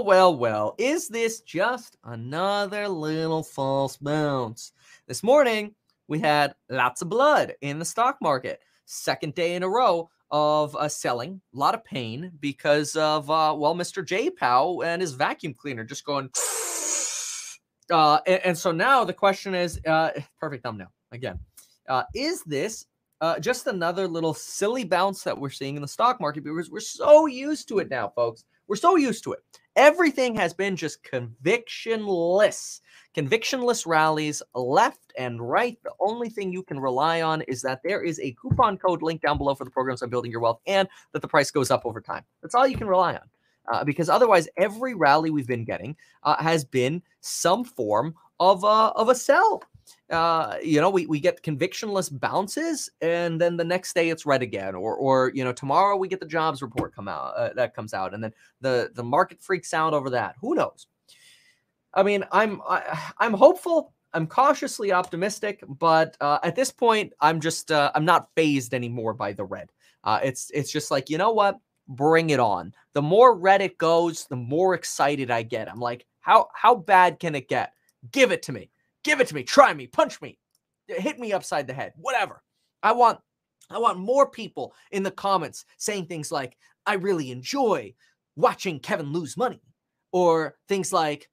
well, well. Is this just another little false bounce? This morning, we had lots of blood in the stock market. Second day in a row of uh, selling, a lot of pain because of, uh, well, Mr. J. Powell and his vacuum cleaner just going. Uh, and, and, so now the question is uh, perfect thumbnail again. Uh, is this uh, just another little silly bounce that we're seeing in the stock market because we're so used to it now, folks? We're so used to it. Everything has been just convictionless, convictionless rallies left and right. The only thing you can rely on is that there is a coupon code link down below for the programs on building your wealth and that the price goes up over time. That's all you can rely on. Uh, because otherwise, every rally we've been getting uh, has been some form of a, of a sell uh, you know, we, we get convictionless bounces, and then the next day it's red again, or or you know, tomorrow we get the jobs report come out uh, that comes out, and then the the market freaks out over that. Who knows? I mean, I'm I, I'm hopeful. I'm cautiously optimistic, but uh, at this point, I'm just uh, I'm not phased anymore by the red. Uh, it's it's just like you know what, bring it on. The more red it goes, the more excited I get. I'm like, how how bad can it get? Give it to me. Give it to me. Try me. Punch me. Hit me upside the head. Whatever. I want I want more people in the comments saying things like, I really enjoy watching Kevin lose money. Or things like,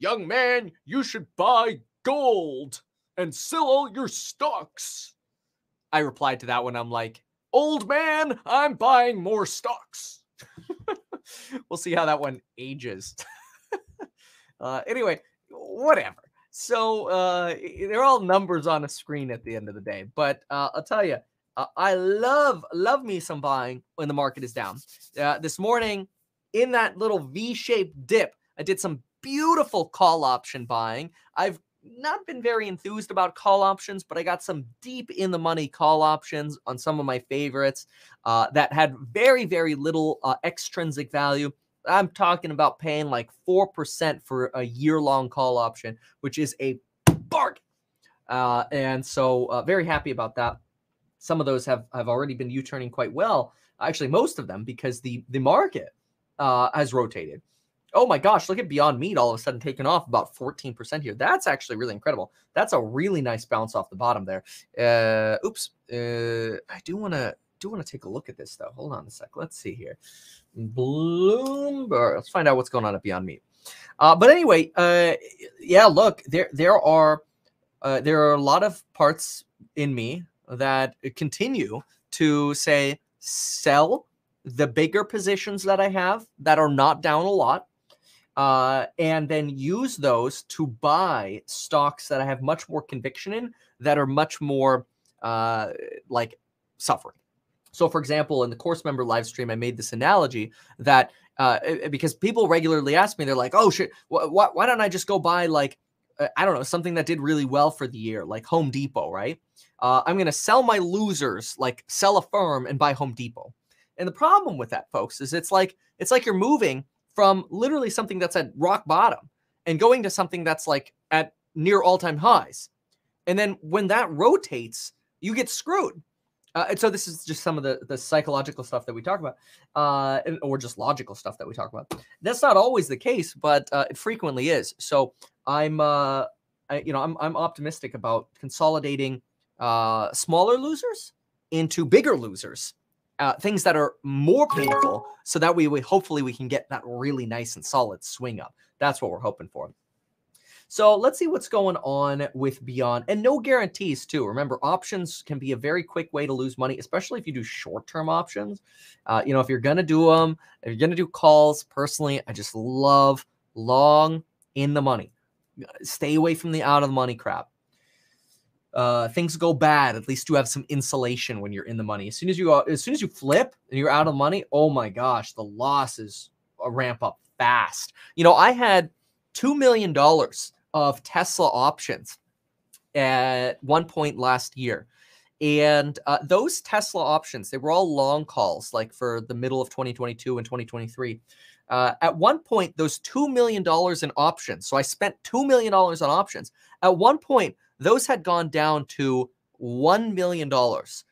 Young man, you should buy gold and sell all your stocks. I replied to that one. I'm like, Old man, I'm buying more stocks. we'll see how that one ages. uh, anyway, whatever. So uh, they're all numbers on a screen at the end of the day. But uh, I'll tell you, uh, I love love me some buying when the market is down. Uh, this morning, in that little V-shaped dip, I did some beautiful call option buying. I've not been very enthused about call options, but I got some deep in the money call options on some of my favorites uh, that had very, very little uh, extrinsic value. I'm talking about paying like 4% for a year long call option, which is a bargain. Uh, and so, uh, very happy about that. Some of those have, have already been U turning quite well. Actually, most of them because the, the market uh, has rotated. Oh my gosh, look at Beyond Meat all of a sudden taking off about 14% here. That's actually really incredible. That's a really nice bounce off the bottom there. Uh, oops. Uh, I do want to do want to take a look at this though. Hold on a sec. Let's see here. Bloomberg. Let's find out what's going on at Beyond Meat. Uh, but anyway, uh, yeah, look, there there are uh, there are a lot of parts in me that continue to say sell the bigger positions that I have that are not down a lot, uh, and then use those to buy stocks that I have much more conviction in that are much more uh, like suffering. So, for example, in the course member live stream, I made this analogy that uh, because people regularly ask me, they're like, "Oh shit, wh- wh- why don't I just go buy like uh, I don't know something that did really well for the year, like Home Depot, right? Uh, I'm gonna sell my losers, like sell Affirm and buy Home Depot." And the problem with that, folks, is it's like it's like you're moving from literally something that's at rock bottom and going to something that's like at near all-time highs. And then when that rotates, you get screwed uh, and so this is just some of the, the psychological stuff that we talk about, uh, or just logical stuff that we talk about. That's not always the case, but uh, it frequently is. So I'm, uh, I, you know, I'm, I'm optimistic about consolidating uh, smaller losers into bigger losers, uh, things that are more painful, so that we, we hopefully we can get that really nice and solid swing up. That's what we're hoping for. So let's see what's going on with Beyond and no guarantees too. Remember, options can be a very quick way to lose money, especially if you do short-term options. Uh, you know, if you're gonna do them, if you're gonna do calls, personally, I just love long in the money. Stay away from the out of the money crap. Uh, things go bad, at least you have some insulation when you're in the money. As soon as you go, as soon as you flip and you're out of money, oh my gosh, the losses ramp up fast. You know, I had two million dollars of Tesla options at one point last year. And uh, those Tesla options, they were all long calls, like for the middle of 2022 and 2023. Uh, at one point, those $2 million in options, so I spent $2 million on options. At one point, those had gone down to $1 million.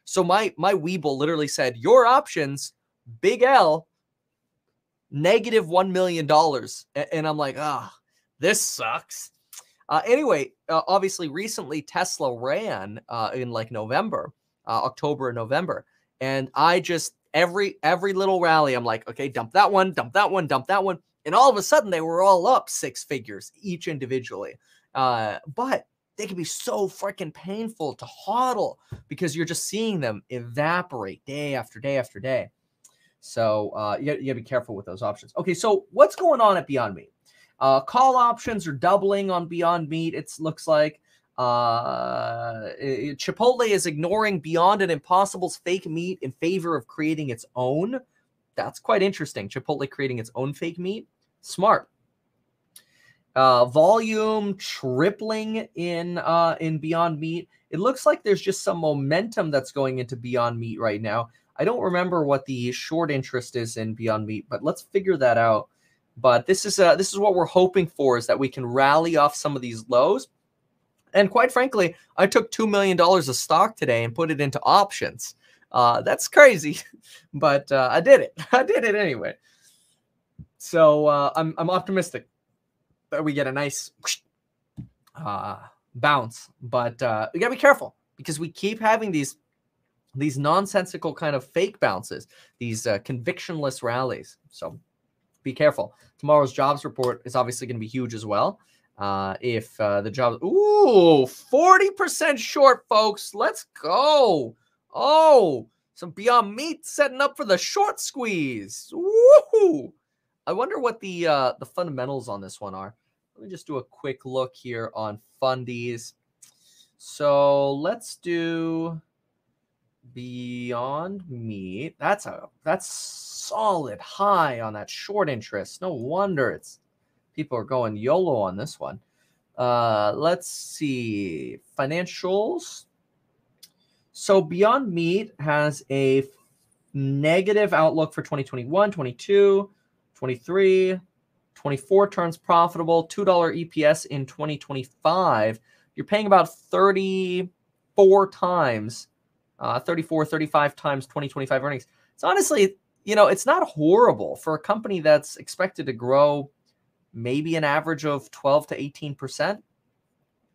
So my, my Webull literally said, Your options, big L, negative $1 million. And I'm like, ah, oh, this sucks. Uh, anyway, uh, obviously, recently Tesla ran uh, in like November, uh, October and November, and I just every every little rally, I'm like, okay, dump that one, dump that one, dump that one, and all of a sudden they were all up six figures each individually. Uh, but they can be so freaking painful to hodl because you're just seeing them evaporate day after day after day. So uh, you, you gotta be careful with those options. Okay, so what's going on at Beyond Meat? Uh, call options are doubling on Beyond Meat. It looks like uh, Chipotle is ignoring Beyond and Impossible's fake meat in favor of creating its own. That's quite interesting. Chipotle creating its own fake meat. Smart. Uh, volume tripling in uh, in Beyond Meat. It looks like there's just some momentum that's going into Beyond Meat right now. I don't remember what the short interest is in Beyond Meat, but let's figure that out. But this is uh, this is what we're hoping for is that we can rally off some of these lows. And quite frankly, I took two million dollars of stock today and put it into options. Uh, that's crazy, but uh, I did it. I did it anyway. So uh, I'm I'm optimistic that we get a nice uh, bounce. But uh, we gotta be careful because we keep having these these nonsensical kind of fake bounces, these uh, convictionless rallies. So be careful. Tomorrow's jobs report is obviously going to be huge as well. Uh, if uh, the job, ooh, 40% short, folks. Let's go. Oh, some Beyond Meat setting up for the short squeeze. Woohoo! I wonder what the uh, the fundamentals on this one are. Let me just do a quick look here on fundies. So let's do Beyond Meat. That's a that's solid high on that short interest. No wonder it's people are going YOLO on this one. Uh, let's see financials. So Beyond Meat has a negative outlook for 2021, 22, 23, 24 turns profitable, $2 EPS in 2025. You're paying about 34 times, uh, 34, 35 times 2025 earnings. It's honestly, you know, it's not horrible for a company that's expected to grow maybe an average of 12 to 18%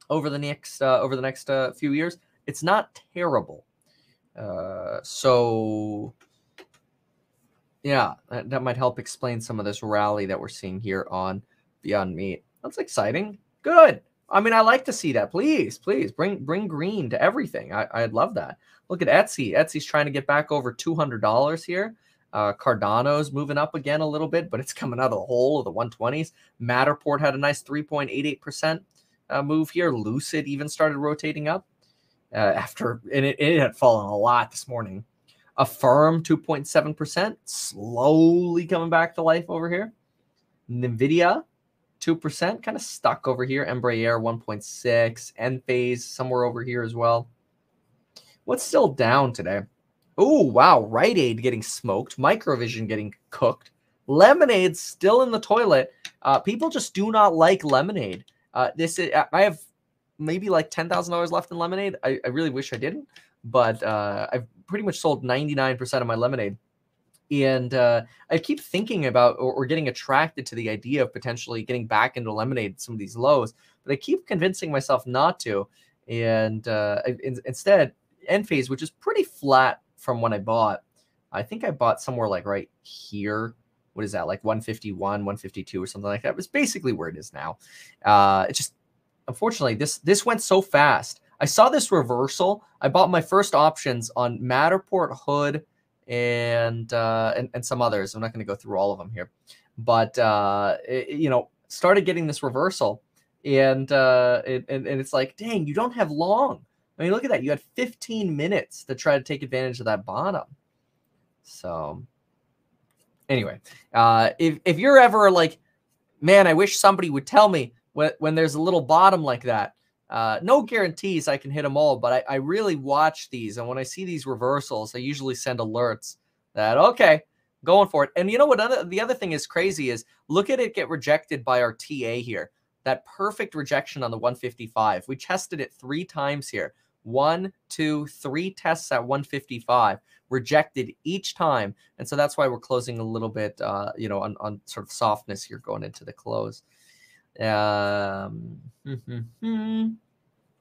over the next uh, over the next uh, few years. It's not terrible. Uh, so yeah, that, that might help explain some of this rally that we're seeing here on Beyond Meat. That's exciting. Good. I mean, I like to see that. Please, please bring bring green to everything. I, I'd love that. Look at Etsy. Etsy's trying to get back over two hundred dollars here. Uh, Cardano's moving up again a little bit, but it's coming out of the hole of the 120s. Matterport had a nice 3.88% uh, move here. Lucid even started rotating up uh, after, and it, it had fallen a lot this morning. Affirm 2.7%, slowly coming back to life over here. Nvidia 2%, kind of stuck over here. Embraer 1.6, Enphase somewhere over here as well. What's still down today? Oh, wow. Rite Aid getting smoked. Microvision getting cooked. Lemonade still in the toilet. Uh, people just do not like lemonade. Uh, this is, I have maybe like $10,000 left in lemonade. I, I really wish I didn't, but uh, I've pretty much sold 99% of my lemonade. And uh, I keep thinking about or, or, getting attracted to the idea of potentially getting back into lemonade some of these lows, but I keep convincing myself not to. And uh, in, instead, Enphase, which is pretty flat from when I bought, I think I bought somewhere like right here. What is that, like 151, 152 or something like that? It was basically where it is now. Uh, it just, unfortunately, this this went so fast I saw this reversal. I bought my first options on Matterport Hood and uh, and, and some others. I'm not going to go through all of them here, but uh, it, you know, started getting this reversal, and uh, it, and and it's like, dang, you don't have long. I mean, look at that. You had 15 minutes to try to take advantage of that bottom. So, anyway, uh, if if you're ever like, man, I wish somebody would tell me when when there's a little bottom like that uh, no guarantees I can hit them all, but I, I really watch these. And when I see these reversals, I usually send alerts that, okay, going for it. And you know what? Other, the other thing is crazy is look at it get rejected by our TA here. That perfect rejection on the 155. We tested it three times here. One, two, three tests at 155. rejected each time. And so that's why we're closing a little bit, uh, you know, on, on sort of softness here going into the close. Um,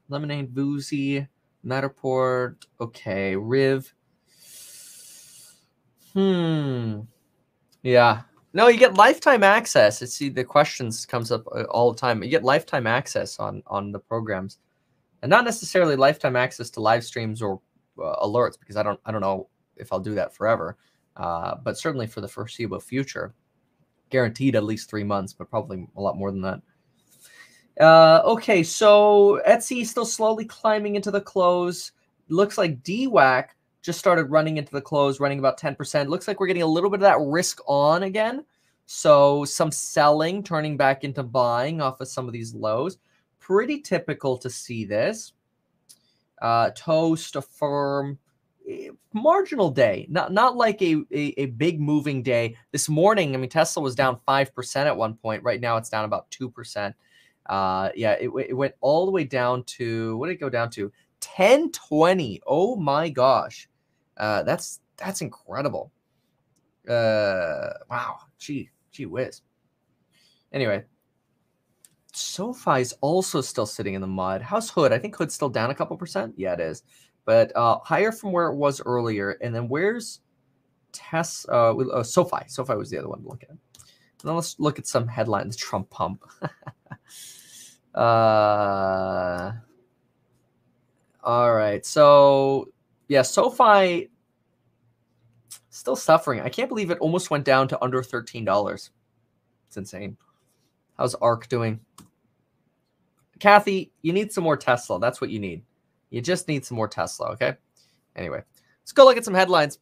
Lemonade, Boozy, Matterport. Okay, Riv. Hmm. Yeah. No, you get lifetime access. It's see the questions comes up uh, all the time. You get lifetime access on on the programs, and not necessarily lifetime access to live streams or uh, alerts because I don't I don't know if I'll do that forever, uh, but certainly for the foreseeable future, guaranteed at least three months, but probably a lot more than that. Uh, okay, so Etsy still slowly climbing into the close. Looks like DWAC just started running into the close, running about 10%. Looks like we're getting a little bit of that risk on again. So some selling, turning back into buying off of some of these lows. Pretty typical to see this. Uh, toast, Affirm, marginal day, not not like a, a, a big moving day. This morning, I mean, Tesla was down 5% at one point. Right now, it's down about 2%. Uh, yeah, it, it went all the way down to what did it go down to? 1020. Oh my gosh. Uh, that's that's incredible. Uh, wow. Gee, gee whiz. Anyway, SoFi is also still sitting in the mud. How's Hood? I think Hood's still down a couple percent. Yeah, it is, but uh, higher from where it was earlier. And then where's Tess? Uh, oh, SoFi. SoFi was the other one to look at. Now let's look at some headlines. Trump pump. uh, all right. So yeah, SoFi still suffering. I can't believe it almost went down to under thirteen dollars. It's insane. How's ARK doing? Cathie, you need some more Tesla. That's what you need. You just need some more Tesla. Okay. Anyway, let's go look at some headlines.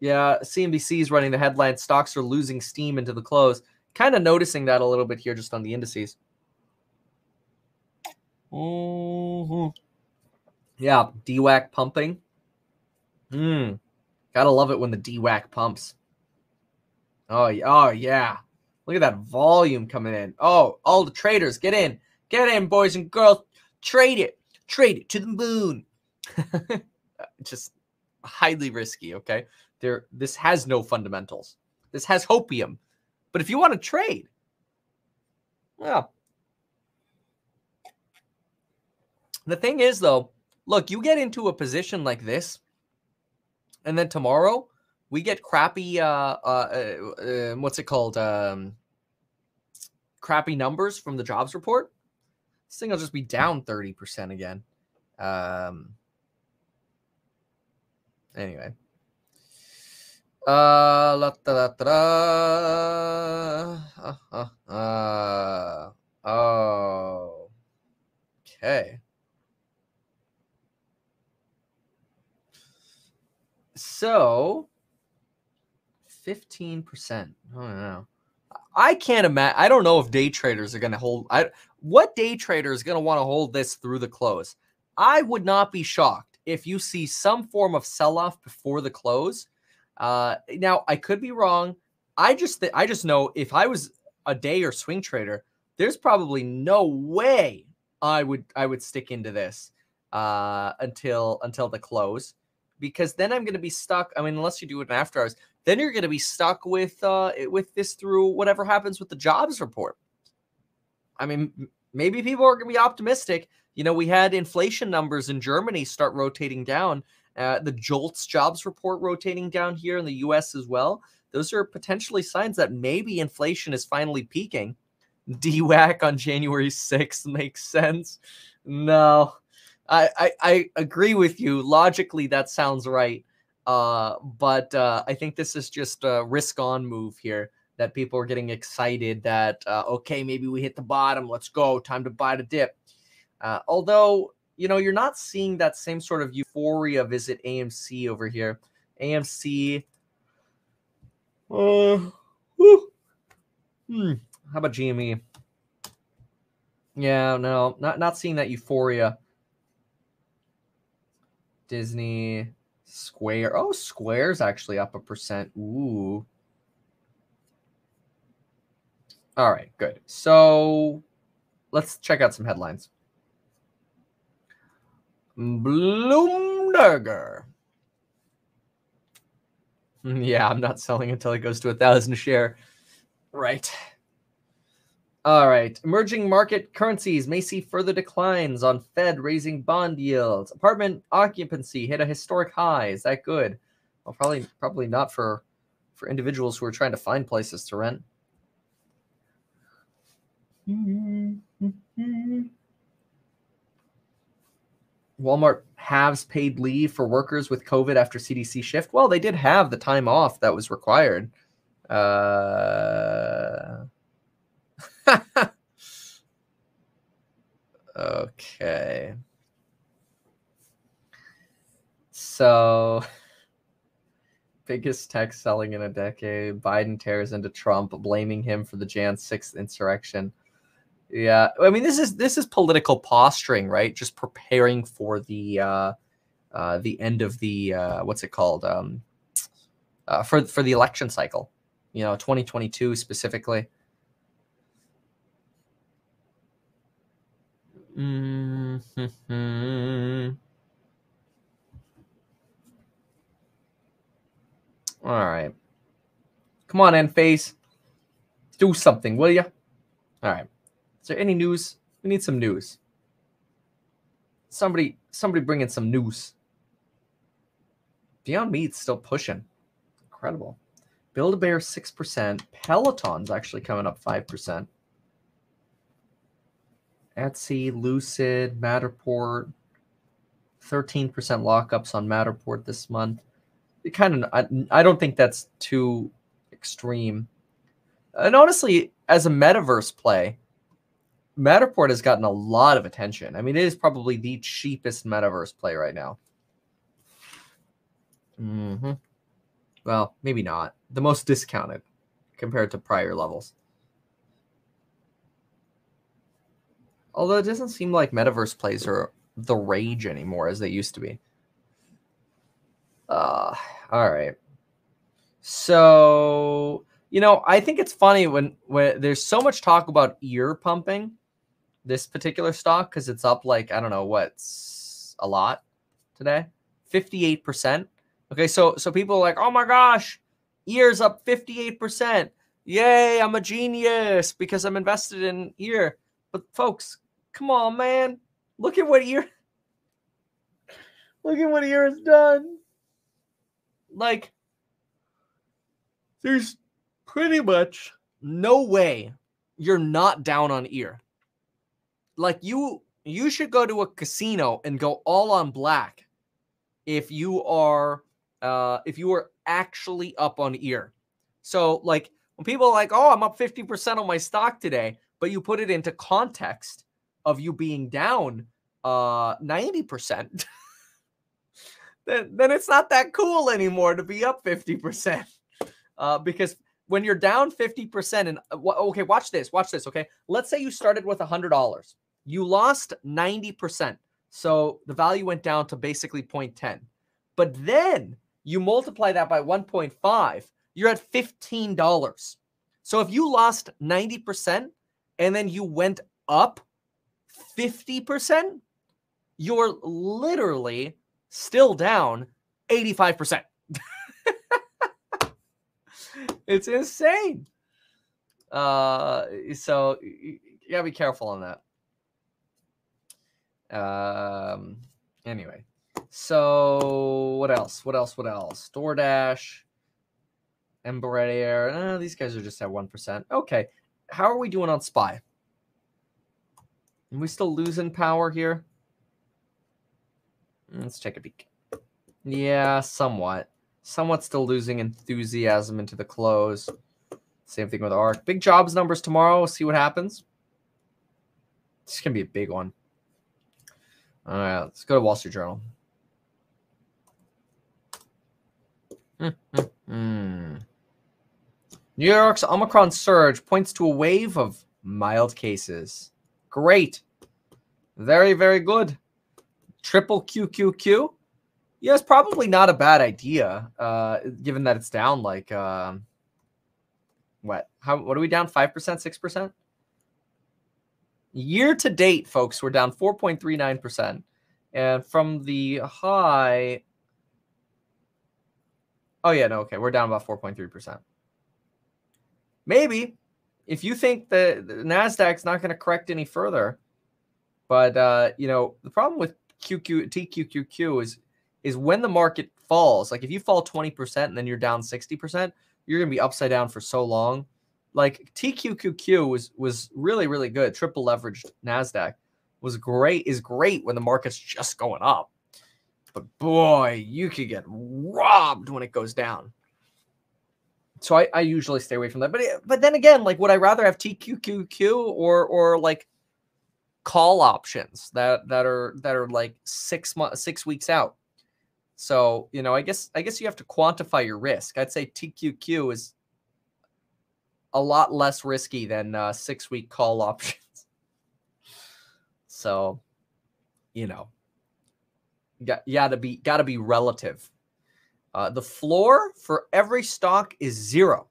Yeah, CNBC is running the headline. Stocks are losing steam into the close. Kind of noticing that a little bit here just on the indices. Mm-hmm. Yeah, DWAC pumping. Hmm. Gotta love it when the DWAC pumps. Oh, oh yeah. Look at that volume coming in. Oh, all the traders, get in. Get in, boys and girls. Trade it. Trade it to the moon. just highly risky, okay? There, this has no fundamentals. This has hopium. But if you want to trade, yeah. The thing is, though, look, you get into a position like this, and then tomorrow we get crappy, uh, uh, uh, uh what's it called? Um, crappy numbers from the jobs report. This thing will just be down 30% again. Um, anyway. Uh, la, da, da, da, uh, uh, uh, oh, okay. So, 15%. Oh, no. I can't imagine. I don't know if day traders are going to hold. I what day trader is going to want to hold this through the close? I would not be shocked if you see some form of sell off before the close uh, now I could be wrong. I just th- I just know if I was a day or swing trader, there's probably no way I would I would stick into this uh, until until the close because then I'm going to be stuck. I mean, unless you do it in after hours, then you're going to be stuck with uh, with this through whatever happens with the jobs report. I mean, maybe people are going to be optimistic. You know, we had inflation numbers in Germany start rotating down uh, the JOLTS jobs report rotating down here in the US as well. Those are potentially signs that maybe inflation is finally peaking. DWAC on January 6th makes sense. No, I, I, I agree with you. Logically, that sounds right. Uh, but uh, I think this is just a risk on move here that people are getting excited that, uh, okay, maybe we hit the bottom. Let's go. Time to buy the dip. Uh, although you know, you're not seeing that same sort of euphoria visit AMC over here. AMC. Uh, hmm. How about GME? Yeah, no, not not seeing that euphoria. Disney, Square. Oh, Square's actually up a percent. Ooh. All right, good. So let's check out some headlines. Bloomberger. Yeah, I'm not selling until it goes to a thousand a share. Right. All right. Emerging market currencies may see further declines on Fed raising bond yields. Apartment occupancy hit a historic high. Is that good? Well, probably probably not for for individuals who are trying to find places to rent. Walmart has paid leave for workers with COVID after CDC shift. Well, they did have the time off that was required. Uh, okay. So, biggest tech selling in a decade. Biden tears into Trump, blaming him for the Jan 6th insurrection. Yeah, I mean this is this is political posturing, right? Just preparing for the uh, uh, the end of the uh, what's it called um, uh, for for the election cycle, you know, 2022 specifically. Mm-hmm. All right, come on, Enphase, do something, will you? All right. Is there any news? We need some news. Somebody, somebody bring in some news. Beyond Meat's still pushing. Incredible. Build a Bear 6%. Peloton's actually coming up 5%. Etsy, Lucid, Matterport, 13% lockups on Matterport this month. It kind of, I, I don't think that's too extreme. And honestly, as a metaverse play, Matterport has gotten a lot of attention. I mean, it is probably the cheapest metaverse play right now. Mm-hmm. Well, maybe not. The most discounted compared to prior levels. Although it doesn't seem like metaverse plays are the rage anymore as they used to be. Uh, all right. So, you know, I think it's funny when when there's so much talk about ear pumping this particular stock because it's up like I don't know what's a lot today, fifty eight percent. Okay, so so people are like, oh my gosh, ears up fifty eight percent. Yay, I'm a genius because I'm invested in ear. But folks, come on, man, look at what ear. Look at what ear has done. Like, there's pretty much no way you're not down on ear like you you should go to a casino and go all on black if you are uh if you are actually up on ear. So like when people are like, "Oh, I'm up 50% on my stock today," but you put it into context of you being down uh 90%, then then it's not that cool anymore to be up 50%. Uh because when you're down 50% and uh, okay, watch this, watch this, okay? Let's say you started with $100 you lost 90%. So the value went down to basically 0.10. But then you multiply that by 1.5, you're at $15. So if you lost 90% and then you went up 50%, you're literally still down 85%. it's insane. Uh, so you gotta be careful on that. Um, anyway, so what else? What else? What else? DoorDash, Embraer. Uh, these guys are just at one percent. Okay, how are we doing on Spy? Are we still losing power here? Mm, let's take a peek. Yeah, somewhat. Somewhat still losing enthusiasm into the close. Same thing with ARK. Big jobs numbers tomorrow. We'll see what happens. This is going to be a big one. All right, let's go to Wall Street Journal. Hmm, hmm, hmm. New York's Omicron surge points to a wave of mild cases. Great. Very, very good. Triple QQQ. Yeah, it's probably not a bad idea, uh, given that it's down like uh, what? How? What are we down? Five percent, six percent? Year to date, folks, we're down 4.39%. And from the high, Oh yeah, no, okay, we're down about 4.3 percent. Maybe if you think that the Nasdaq's not going to correct any further, but uh, you know the problem with QQ TQQQ is is when the market falls. Like if you fall 20 percent and then you're down 60 percent, you're going to be upside down for so long. Like TQQQ was was really really good. Triple leveraged Nasdaq was great. Is great when the market's just going up. But boy, you could get robbed when it goes down. So I, I usually stay away from that. But but then again, like would I rather have TQQQ or or like call options that that are that are like six months six weeks out? So you know, I guess I guess you have to quantify your risk. I'd say TQQ is a lot less risky than uh, six week call options. so, you know, got, gotta be gotta be relative. Uh, the floor for every stock is zero.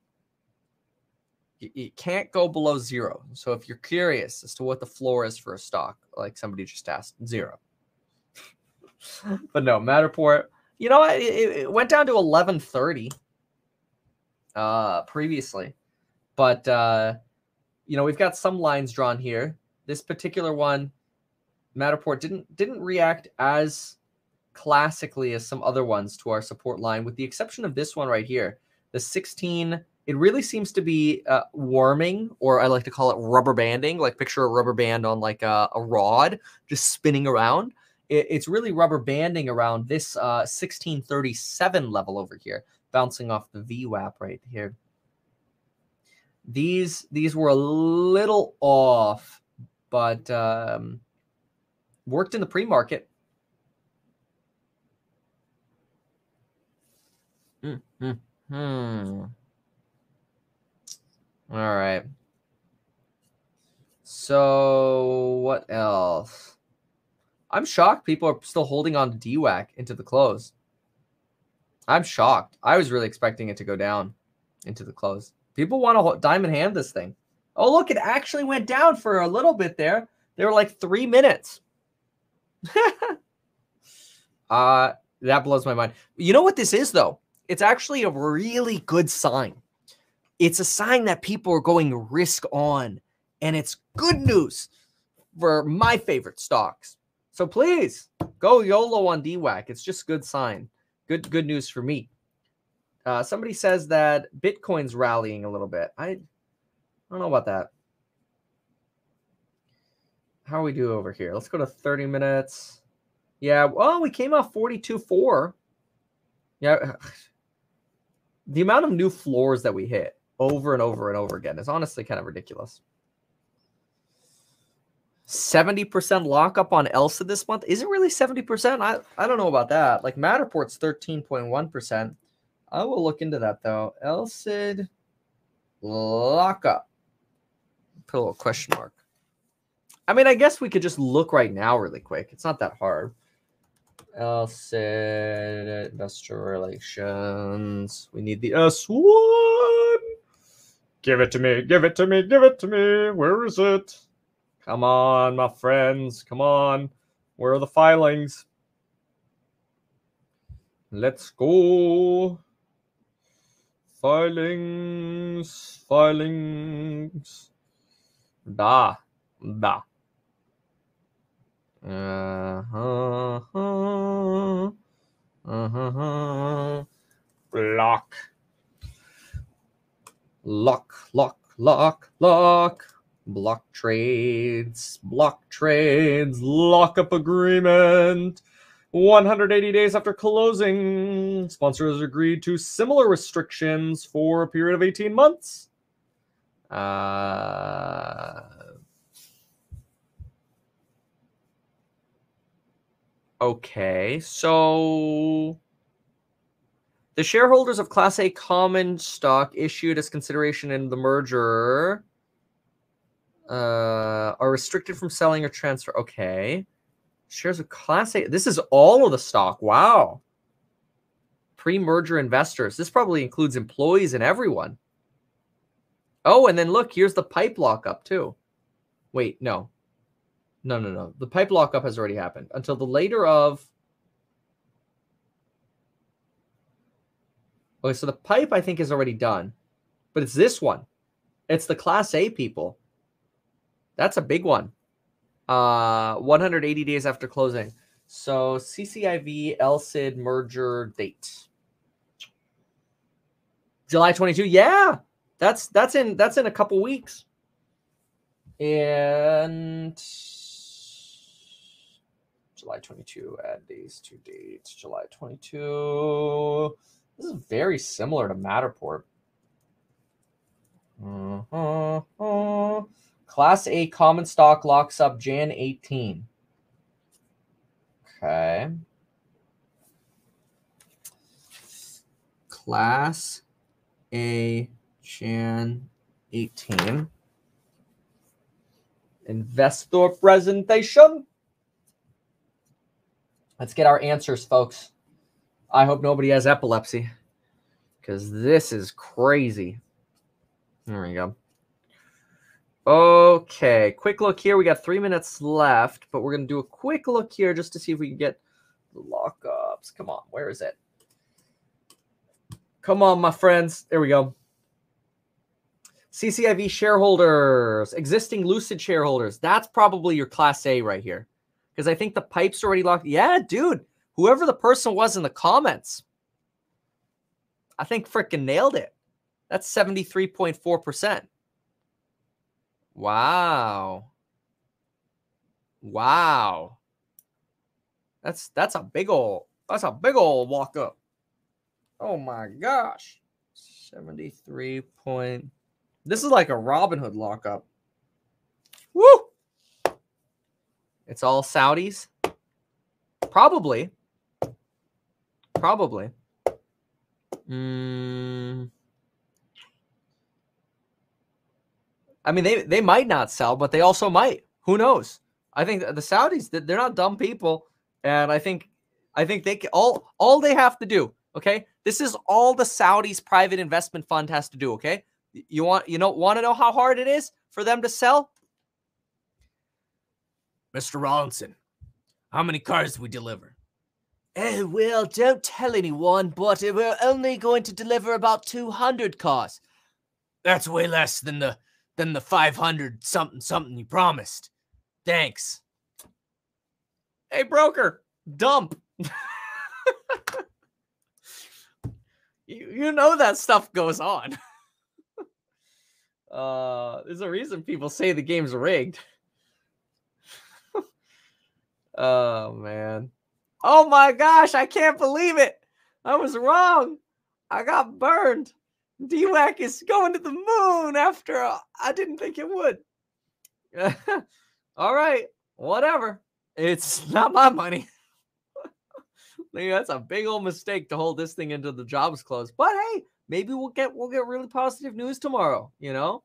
You can't go below zero. So if you're curious as to what the floor is for a stock, like somebody just asked, zero. but no, Matterport. You know, it, it went down to 1130 uh, previously, but uh, you know we've got some lines drawn here. This particular one, Matterport didn't didn't react as classically as some other ones to our support line, with the exception of this one right here. The 16, it really seems to be uh, warming, or I like to call it rubber banding. Like picture a rubber band on like a, a rod just spinning around. It, it's really rubber banding around this uh, 1637 level over here, bouncing off the VWAP right here. These these were a little off, but um, worked in the pre-market Hmm. Hmm. All right. So what else? I'm shocked people are still holding on to DWAC into the close. I'm shocked. I was really expecting it to go down into the close. People want to diamond hand this thing. Oh, look, it actually went down for a little bit there. They were like three minutes. uh, that blows my mind. You know what this is, though? it's actually a really good sign. It's a sign that people are going risk on, and it's good news for my favorite stocks. So please go YOLO on DWAC. It's just good sign. Good good news for me. Uh, somebody says that Bitcoin's rallying a little bit. I, I don't know about that. How we do over here? Let's go to 30 minutes. Yeah, well, we came off 42.4. Yeah, the amount of new floors that we hit over and over and over again is honestly kind of ridiculous. 70% lockup on ELSA this month. Is it really 70%? I, I don't know about that. Like Matterport's 13.1%. I will look into that though. LCID lockup. Put a little question mark. I mean, I guess we could just look right now really quick. It's not that hard. LCID, Investor Relations. We need the S1. Give it to me. Give it to me. Give it to me. Where is it? Come on, my friends. Come on. Where are the filings? Let's go. Filings. Filings. Da. Da. Uh-huh. Uh-huh. Lock. Lock, lock, lock, lock. Block trades, block trades, lockup agreement. 180 days after closing, sponsors agreed to similar restrictions for a period of 18 months. Uh, Okay, so the shareholders of Class A common stock issued as consideration in the merger uh, are restricted from selling or transfer. Okay. Shares of Class A. This is all of the stock. Wow. Pre merger investors. This probably includes employees and everyone. Oh, and then look, here's the pipe lockup too. Wait, no. No, no, no. The pipe lockup has already happened. Until the later of. Okay, so the pipe I think is already done, but it's this one. It's the Class A people. That's a big one. Uh, 180 days after closing. So CCIV LCID merger date. July 22. Yeah. That's that's in that's in a couple weeks. And July 22 add these two dates. July 22. This is very similar to Matterport. Uh-huh. Class A common stock locks up Jan 18. Okay. Class A Jan 18. Investor presentation. Let's get our answers, folks. I hope nobody has epilepsy because this is crazy. There we go. Okay, quick look here. We got three minutes left, but we're going to do a quick look here just to see if we can get the lockups. Come on, where is it? Come on, my friends. There we go. CCIV shareholders, existing Lucid shareholders. That's probably your Class A right here. Because I think the pipe's already locked. Yeah, dude. Whoever the person was in the comments, I think freaking nailed it. That's 73.4%. Wow. Wow. That's that's a big old that's a big old lockup. Oh my gosh. 73 point. This is like a Robinhood lockup. Woo! It's all Saudis? Probably. Probably. Mm. I mean, they they might not sell, but they also might. Who knows? I think the Saudis they're not dumb people, and I think I think they can, all all they have to do. Okay, this is all the Saudis' private investment fund has to do. Okay, you want you know want to know how hard it is for them to sell? Mr. Rawlinson, how many cars do we deliver? Oh, well, don't tell anyone, but we're only going to deliver about 200 cars. That's way less than the than the 500 something something you promised. Thanks. Hey, broker, dump. you, you know that stuff goes on. uh, there's a reason people say the game's rigged. oh, man. Oh my gosh, I can't believe it. I was wrong. I got burned. DWAC is going to the moon after uh, I didn't think it would. All right, whatever. It's not my money. that's a big old mistake to hold this thing into the jobs close. But hey, maybe we'll get we'll get really positive news tomorrow. You know,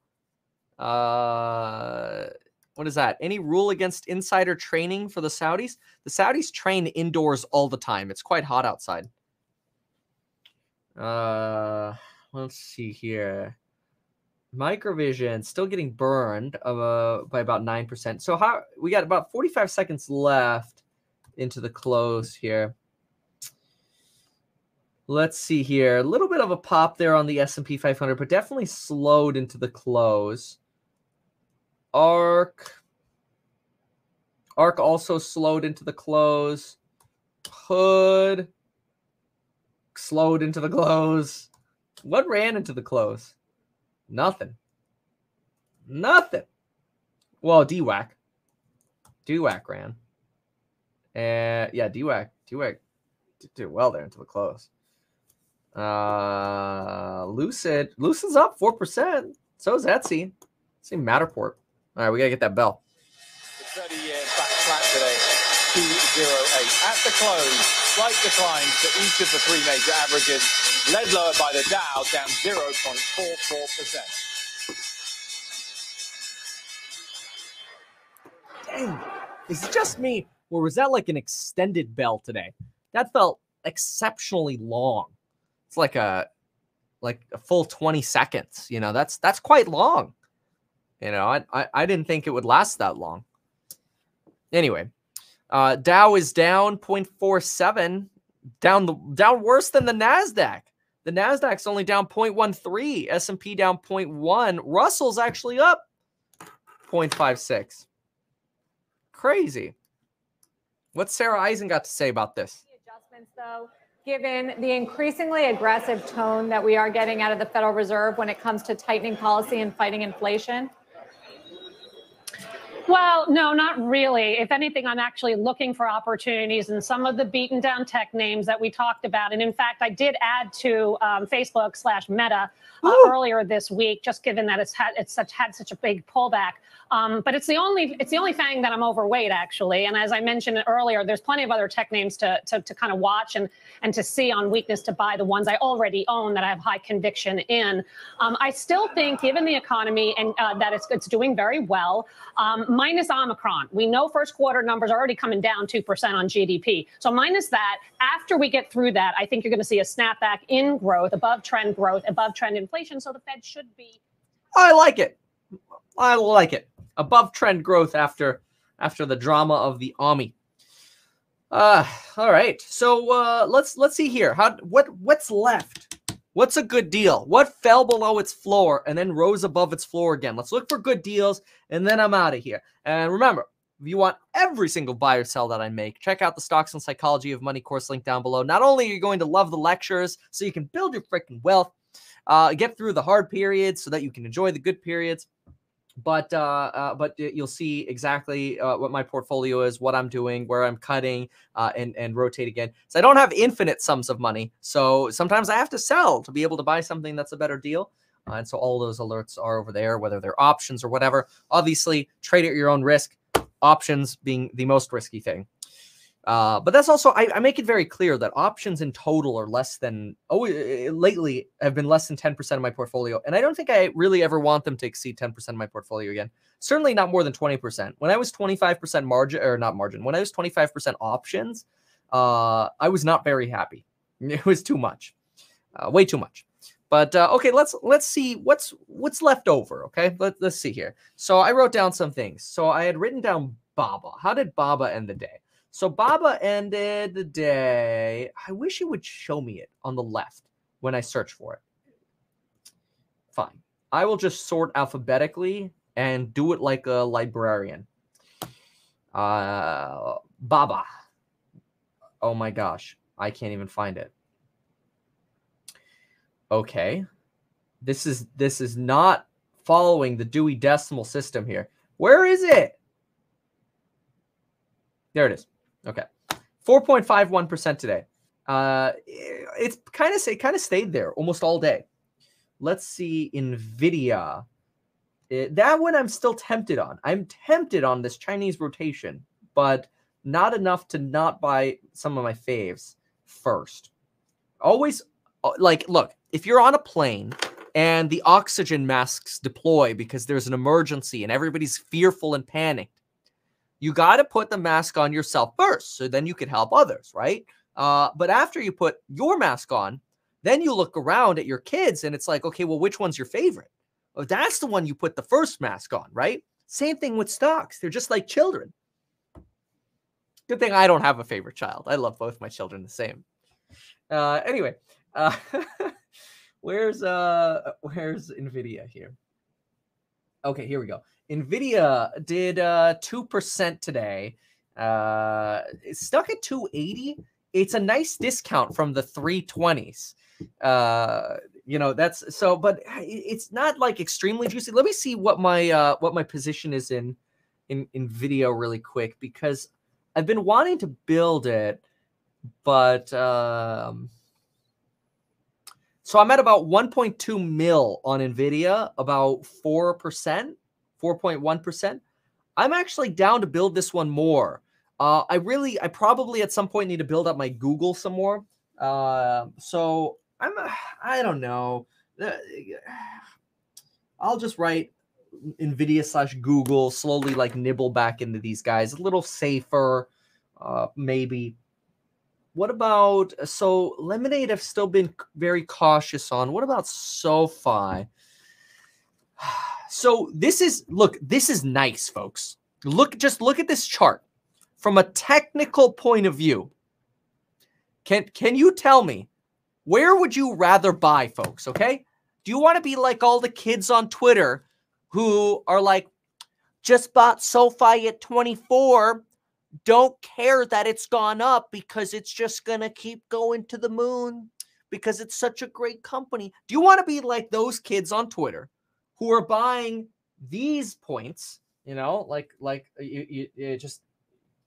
uh, what is that? Any rule against insider training for the Saudis? The Saudis train indoors all the time. It's quite hot outside. Uh let's see here. Microvision still getting burned uh, by about 9%. So how we got about 45 seconds left into the close here. Let's see here. A little bit of a pop there on the S&P 500, but definitely slowed into the close. ARK. Arc also slowed into the close. Hood slowed into the close. What ran into the close? Nothing. Nothing. Well, DWAC. DWAC ran. And yeah, DWAC. DWAC did well there into the close. Uh Lucid. Lucid's up 4%. So is Etsy. Same Matterport. All right, we gotta get that bell. 30 years back flat today. 208. At the close, slight declines to each of the three major averages led lower by the Dow, down 0.44%. Dang, is it just me, or was that like an extended bell today? That felt exceptionally long. It's like a like a full 20 seconds. You know, that's that's quite long. You know, I I, I didn't think it would last that long. Anyway, uh, Dow is down 0.47, down the down worse than the Nasdaq The Nasdaq's only down 0.13, S&P down 0.1, Russell's actually up 0.56. Crazy. What's Sarah Eisen got to say about this? Adjustments though, given the increasingly aggressive tone that we are getting out of the Federal Reserve when it comes to tightening policy and fighting inflation? Well, no, not really. If anything, I'm actually looking for opportunities in some of the beaten down tech names that we talked about. And in fact, I did add to um, Facebook slash Meta uh, earlier this week, just given that it's had it's such had such a big pullback. Um, but it's the only it's the only thing that I'm overweight actually. And as I mentioned earlier, there's plenty of other tech names to to, to kind of watch and and to see on weakness to buy the ones I already own that I have high conviction in. Um, I still think, given the economy and uh, that it's it's doing very well, um, minus Omicron. We know first quarter numbers are already coming down two percent on GDP. So minus that, after we get through that, I think you're going to see a snapback in growth, above trend growth, above trend inflation. So the Fed should be. I like it. I like it above trend growth after after the drama of the Ami. Uh, all right. So uh, let's let's see here. How what what's left? What's a good deal? What fell below its floor and then rose above its floor again? Let's look for good deals and then I'm out of here. And remember, if you want every single buy or sell that I make, check out the Stocks and Psychology of Money course link down below. Not only are you going to love the lectures so you can build your freaking wealth, uh, get through the hard periods so that you can enjoy the good periods but uh, uh, but you'll see exactly uh, what my portfolio is, what I'm doing, where I'm cutting, uh, and and rotate again. So I don't have infinite sums of money, so sometimes I have to sell to be able to buy something that's a better deal. Uh, and so all those alerts are over there, whether they're options or whatever. Obviously, trade at your own risk. Options being the most risky thing. Uh, but that's also I, I, make it very clear that options in total are less than oh lately have been less than 10% of my portfolio and i don't think i really ever want them to exceed 10% of my portfolio again. Certainly not more than 20% when i was 25% margin or not margin when i was 25% options uh, i was not very happy. It was too much. Uh, way too much. But uh, okay let's let's see what's what's left over okay? Let, let's see here. So i wrote down some things. So i had written down baba. How did baba end the day so Baba ended the day. I wish you would show me it on the left when I search for it. Fine. I will just sort alphabetically and do it like a librarian. Uh, Baba. Oh my gosh. I can't even find it. Okay. This is this is not following the Dewey Decimal System here. Where is it? There it is. Okay. 4.51% today. Uh, it's kind of it kind of stayed there almost all day. Let's see Nvidia. It, that one I'm still tempted on. I'm tempted on this Chinese rotation, but not enough to not buy some of my faves first. Always uh, like look, if you're on a plane and the oxygen masks deploy because there's an emergency and everybody's fearful and panicked, you got to put the mask on yourself first so then you can help others, right? Uh, but after you put your mask on, then you look around at your kids and it's like, okay, well, which one's your favorite? Oh, that's the one you put the first mask on, right? Same thing with stocks. They're just like children. Good thing I don't have a favorite child. I love both my children the same. Uh, anyway, uh, where's uh, where's Nvidia here? Okay, here we go. Nvidia did uh, 2% today. Uh, stuck at 280. It's a nice discount from the 320s. Uh, you know, that's so, but it's not like extremely juicy. Let me see what my uh, what my position is in in Nvidia really quick because I've been wanting to build it, but um, so I'm at about 1.2 mil on Nvidia, about four percent. 4.1%. I'm actually down to build this one more. Uh, I really, I probably at some point need to build up my Google some more. Uh, so I'm, I don't know. I'll just write NVIDIA slash Google, slowly like nibble back into these guys. A little safer, uh, maybe. What about, so Lemonade I've still been very cautious on. What about SoFi? So this is look, this is nice, folks. Look, just look at this chart from a technical point of view. Can can you tell me Where would you rather buy, folks? Okay. Do you want to be like all the kids on Twitter who are like, just bought SoFi at 24, don't care that it's gone up because it's just going to keep going to the moon because it's such a great company. Do you want to be like those kids on Twitter who are buying these points, you know, like like uh, you, you, you just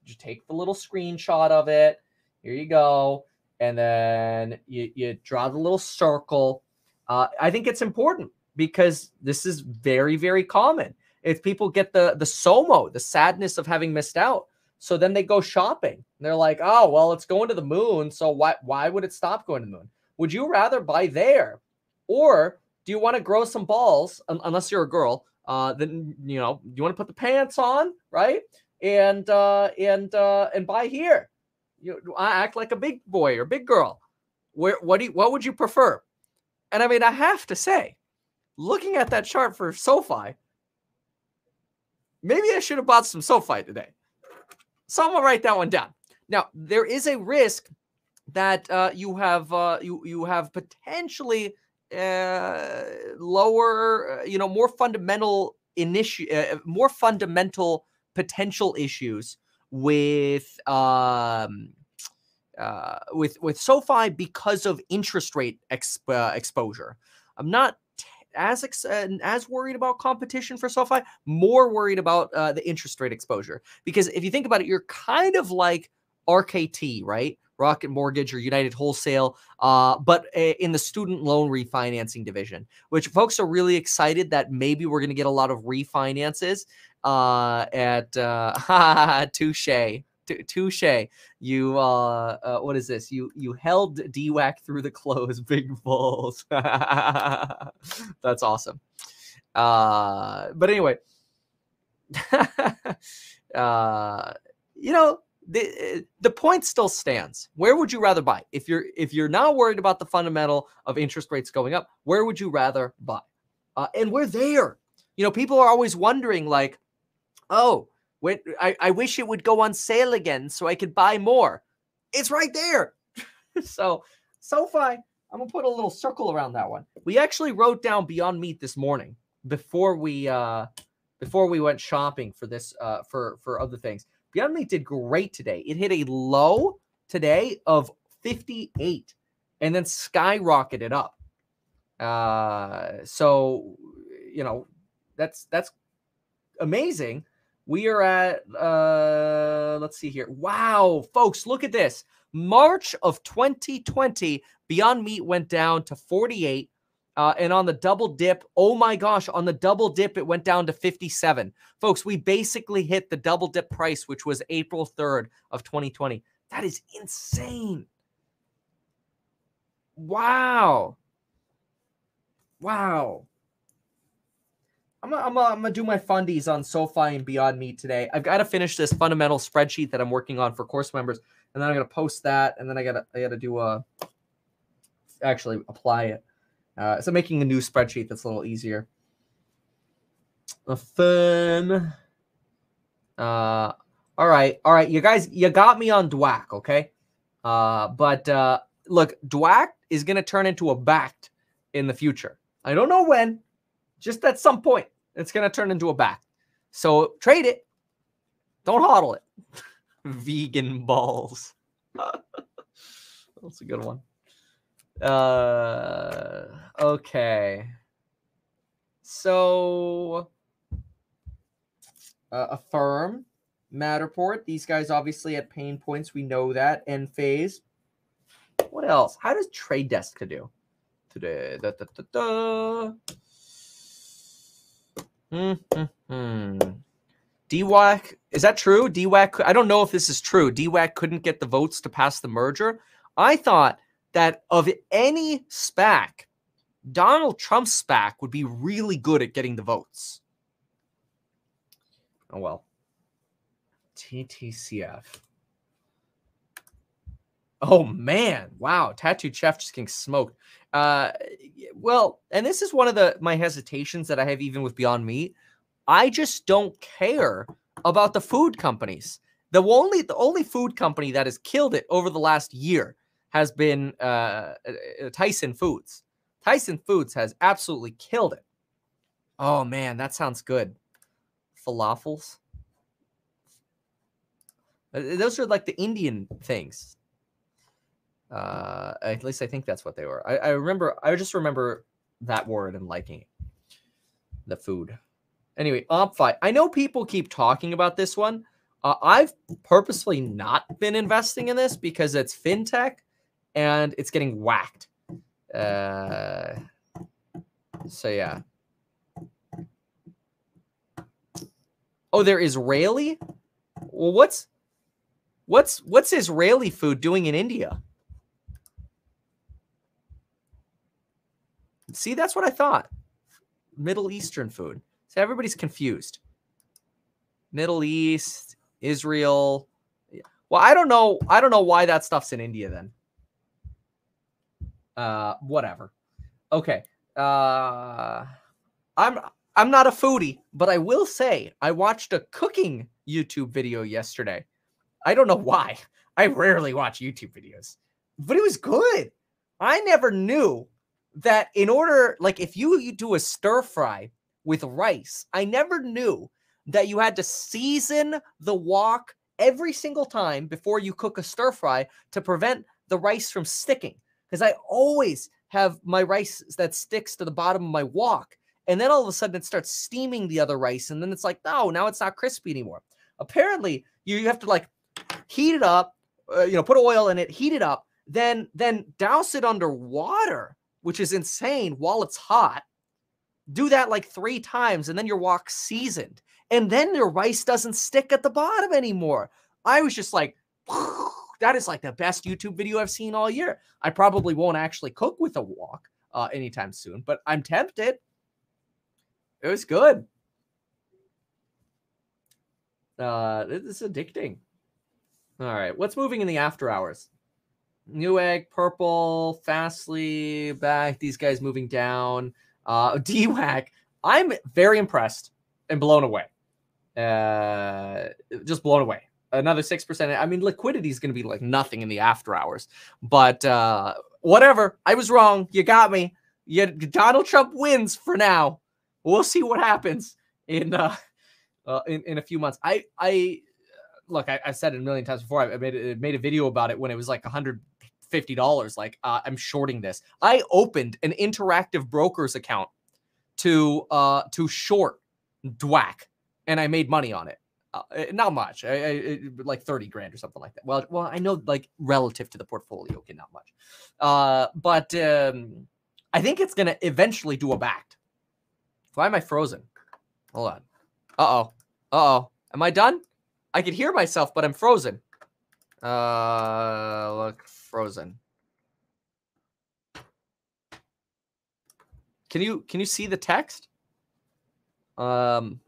you take the little screenshot of it. Here you go. And then you, you draw the little circle. Uh, I think it's important because this is very, very common. If people get the the SOMO, the sadness of having missed out, so then they go shopping. They're like, oh, well, it's going to the moon. So why why would it stop going to the moon? Would you rather buy there? Or do you want to grow some balls, unless you're a girl? Uh, then you know, you want to put the pants on, right? And uh and uh and buy here. You act like a big boy or big girl. Where what do you, what would you prefer? And I mean, I have to say, looking at that chart for SoFi, maybe I should have bought some SoFi today. So I'm gonna write that one down. Now there is a risk that uh, you have uh, you you have potentially uh, lower, uh, you know, more fundamental initi- uh, more fundamental potential issues with um, uh, with with SoFi because of interest rate exp- uh, exposure. I'm not as ex- uh, as worried about competition for SoFi, more worried about uh, the interest rate exposure. Because if you think about it, you're kind of like RKT, right? Rocket Mortgage or United Wholesale, uh, but in the student loan refinancing division, which folks are really excited that maybe we're going to get a lot of refinances uh, at uh, touche. Touche. You uh, uh, what is this? You you held DWAC through the close, big balls. That's awesome. Uh, but anyway, uh, you know, the the point still stands. Where would you rather buy? If you're if you're not worried about the fundamental of interest rates going up, where would you rather buy? Uh, and we're there. You know, people are always wondering, like, oh, when I, I wish it would go on sale again so I could buy more. It's right there. so SoFi, I'm gonna put a little circle around that one. We actually wrote down Beyond Meat this morning before we uh before we went shopping for this uh for for other things. Beyond Meat did great today. It hit a low today of 58 and then skyrocketed up. Uh, so, you know, that's that's amazing. We are at uh let's see here. Wow, folks, look at this. March of 2020, Beyond Meat went down to 48 uh, and on the double dip, oh my gosh, on the double dip, it went down to 57. Folks, we basically hit the double dip price, which was April 3rd of 2020. That is insane. Wow. Wow. I'm gonna, do my fundies on SoFi and Beyond Meat today. I've got to finish this fundamental spreadsheet that I'm working on for course members, and then I'm gonna post that, and then I gotta I gotta do a actually apply it. Uh, so making a new spreadsheet that's a little easier. Affirm. Uh, all right, all right, you guys, you got me on DWAC, okay? Uh, but uh, look, DWAC is going to turn into a BACT in the future. I don't know when, just at some point, it's going to turn into a BACT. So trade it. Don't hodl it. Vegan balls. That's a good one. Uh, okay. So, uh, affirm Matterport. These guys obviously at pain points. We know that. Enphase. What else? How does Trade Desk do today? Da, da, da, da. Mm-hmm. DWAC, is that true? DWAC, I don't know if this is true. DWAC couldn't get the votes to pass the merger. I thought that of any SPAC, Donald Trump's SPAC would be really good at getting the votes. Oh well. TTCF. Oh man, wow, Tattoo chef just getting smoked. Uh, well, and this is one of the my hesitations that I have even with Beyond Meat. I just don't care about the food companies. The only the only food company that has killed it over the last year has been uh, uh, Tyson Foods. Tyson Foods has absolutely killed it. Oh man, that sounds good. Falafels. Uh, Those are like the Indian things. Uh, at least I think that's what they were. I, I remember. I just remember that word and liking it. The food. Anyway, OppFi. I know people keep talking about this one. Uh, I've purposely not been investing in this because it's fintech and it's getting whacked. Uh, so yeah. Oh, they're Israeli. Well, what's what's what's Israeli food doing in India? See, that's what I thought. Middle Eastern food. So everybody's confused. Middle East, Israel. Well, I don't know. I don't know why that stuff's in India then. Uh, whatever. Okay. Uh, I'm I'm not a foodie, but I will say I watched a cooking YouTube video yesterday. I don't know why. I rarely watch YouTube videos, but it was good. I never knew that in order, like, if you, you do a stir fry with rice, I never knew that you had to season the wok every single time before you cook a stir fry to prevent the rice from sticking. Because I always have my rice that sticks to the bottom of my wok. And then all of a sudden it starts steaming the other rice. And then it's like, no, now it's not crispy anymore. Apparently, you, have to like heat it up, uh, you know, put oil in it, heat it up, then then douse it under water, which is insane while it's hot. Do that like three times, and then your wok seasoned, and then your rice doesn't stick at the bottom anymore. I was just like, that is like the best YouTube video I've seen all year. I probably won't actually cook with a wok uh, anytime soon, but I'm tempted. It was good. Uh, it's addicting. All right, what's moving in the after hours? Newegg, purple, Fastly, back. These guys moving down. Uh, DWAC. I'm very impressed and blown away. Uh, just blown away. Another six percent. I mean, liquidity is going to be like nothing in the after hours, but uh, whatever. I was wrong. You got me. Yeah, Donald Trump wins for now. We'll see what happens in uh, uh in, in a few months. I I look, I, said it a million times before. I made a, made a video about it when it was like hundred fifty dollars. Like uh, I'm shorting this. I opened an interactive brokers account to uh to short DWAC, and I made money on it. Uh, not much, I, I, like thirty grand or something like that. Well, well, I know like relative to the portfolio, okay, not much. Uh, but um, I think it's gonna eventually do a backed. Why am I frozen? Hold on. Uh oh. Uh oh. Am I done? I can hear myself, but I'm frozen. Uh, look, frozen. Can you can you see the text? Um.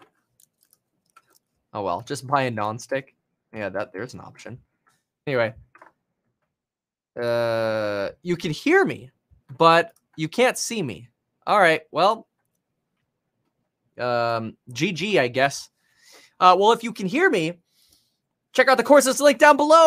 Oh well, just buy a non-stick. Yeah, that there's an option. Anyway, uh, you can hear me, but you can't see me. All right, well, um, GG, I guess. Uh, well, if you can hear me, check out the courses link down below.